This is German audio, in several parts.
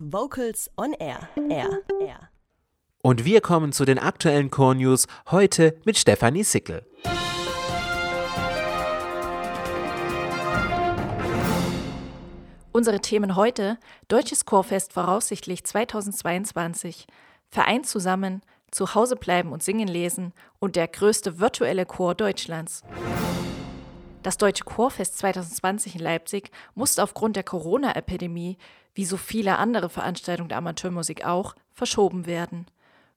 Vocals on Air. Air. Air. Und wir kommen zu den aktuellen Core News heute mit Stefanie Sickel. Unsere Themen heute: Deutsches Chorfest voraussichtlich 2022, Verein zusammen, zu Hause bleiben und singen lesen und der größte virtuelle Chor Deutschlands. Das Deutsche Chorfest 2020 in Leipzig musste aufgrund der Corona-Epidemie, wie so viele andere Veranstaltungen der Amateurmusik auch, verschoben werden.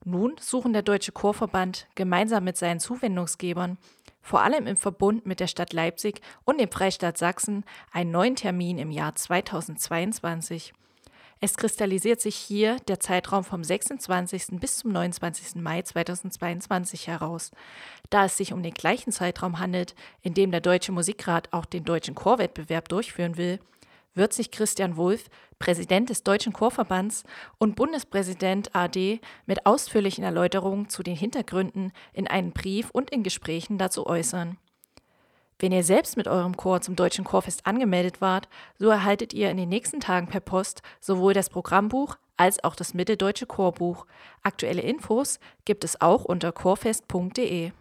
Nun suchen der Deutsche Chorverband gemeinsam mit seinen Zuwendungsgebern, vor allem im Verbund mit der Stadt Leipzig und dem Freistaat Sachsen, einen neuen Termin im Jahr 2022. Es kristallisiert sich hier der Zeitraum vom 26. bis zum 29. Mai 2022 heraus. Da es sich um den gleichen Zeitraum handelt, in dem der Deutsche Musikrat auch den deutschen Chorwettbewerb durchführen will, wird sich Christian Wulff, Präsident des Deutschen Chorverbands und Bundespräsident AD, mit ausführlichen Erläuterungen zu den Hintergründen in einem Brief und in Gesprächen dazu äußern. Wenn ihr selbst mit eurem Chor zum Deutschen Chorfest angemeldet wart, so erhaltet ihr in den nächsten Tagen per Post sowohl das Programmbuch als auch das Mitteldeutsche Chorbuch. Aktuelle Infos gibt es auch unter chorfest.de.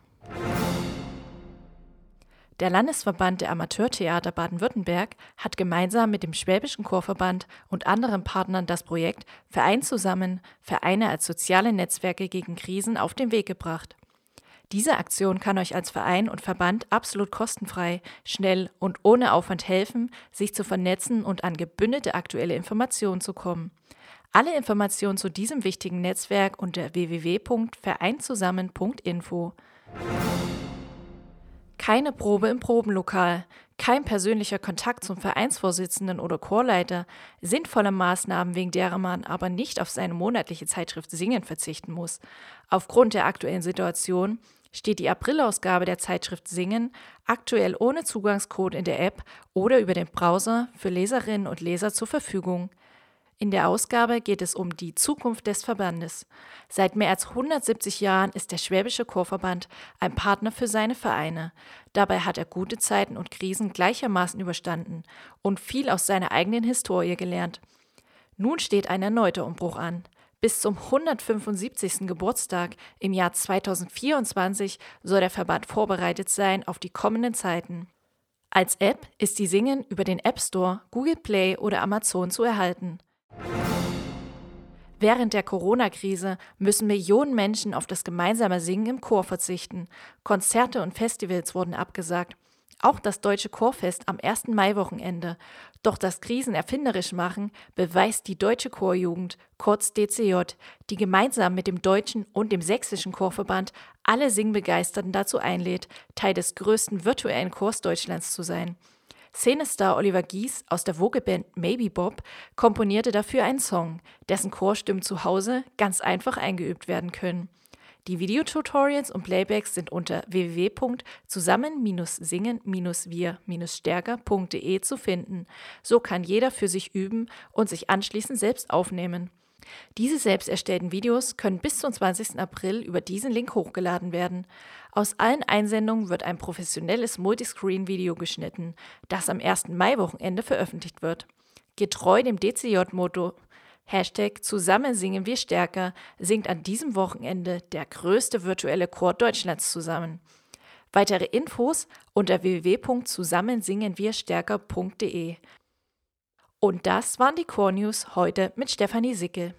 Der Landesverband der Amateurtheater Baden-Württemberg hat gemeinsam mit dem Schwäbischen Chorverband und anderen Partnern das Projekt Verein zusammen Vereine als soziale Netzwerke gegen Krisen auf den Weg gebracht. Diese Aktion kann euch als Verein und Verband absolut kostenfrei, schnell und ohne Aufwand helfen, sich zu vernetzen und an gebündelte aktuelle Informationen zu kommen. Alle Informationen zu diesem wichtigen Netzwerk unter www.vereinzusammen.info. Keine Probe im Probenlokal, kein persönlicher Kontakt zum Vereinsvorsitzenden oder Chorleiter, sinnvolle Maßnahmen, wegen derer man aber nicht auf seine monatliche Zeitschrift Singen verzichten muss. Aufgrund der aktuellen Situation steht die Aprilausgabe der Zeitschrift Singen aktuell ohne Zugangscode in der App oder über den Browser für Leserinnen und Leser zur Verfügung. In der Ausgabe geht es um die Zukunft des Verbandes. Seit mehr als 170 Jahren ist der Schwäbische Chorverband ein Partner für seine Vereine. Dabei hat er gute Zeiten und Krisen gleichermaßen überstanden und viel aus seiner eigenen Historie gelernt. Nun steht ein erneuter Umbruch an. Bis zum 175. Geburtstag im Jahr 2024 soll der Verband vorbereitet sein auf die kommenden Zeiten. Als App ist die Singen über den App Store, Google Play oder Amazon zu erhalten. Während der Corona-Krise müssen Millionen Menschen auf das gemeinsame Singen im Chor verzichten. Konzerte und Festivals wurden abgesagt auch das Deutsche Chorfest am 1. Maiwochenende. Doch das Krisen erfinderisch machen beweist die Deutsche Chorjugend, kurz DCJ, die gemeinsam mit dem Deutschen und dem Sächsischen Chorverband alle Singbegeisterten dazu einlädt, Teil des größten virtuellen Chors Deutschlands zu sein. Szenestar Oliver Gies aus der Vogelband Maybe Bob komponierte dafür einen Song, dessen Chorstimmen zu Hause ganz einfach eingeübt werden können. Die Videotutorials und Playbacks sind unter www.zusammen-singen-wir-stärker.de zu finden. So kann jeder für sich üben und sich anschließend selbst aufnehmen. Diese selbst erstellten Videos können bis zum 20. April über diesen Link hochgeladen werden. Aus allen Einsendungen wird ein professionelles Multiscreen-Video geschnitten, das am 1. Mai-Wochenende veröffentlicht wird. Getreu dem DCJ-Motto Hashtag Zusammen singen wir stärker singt an diesem Wochenende der größte virtuelle Chor Deutschlands zusammen. Weitere Infos unter www.zusammensingenwirstärker.de. Und das waren die Chor News heute mit Stefanie Sickel.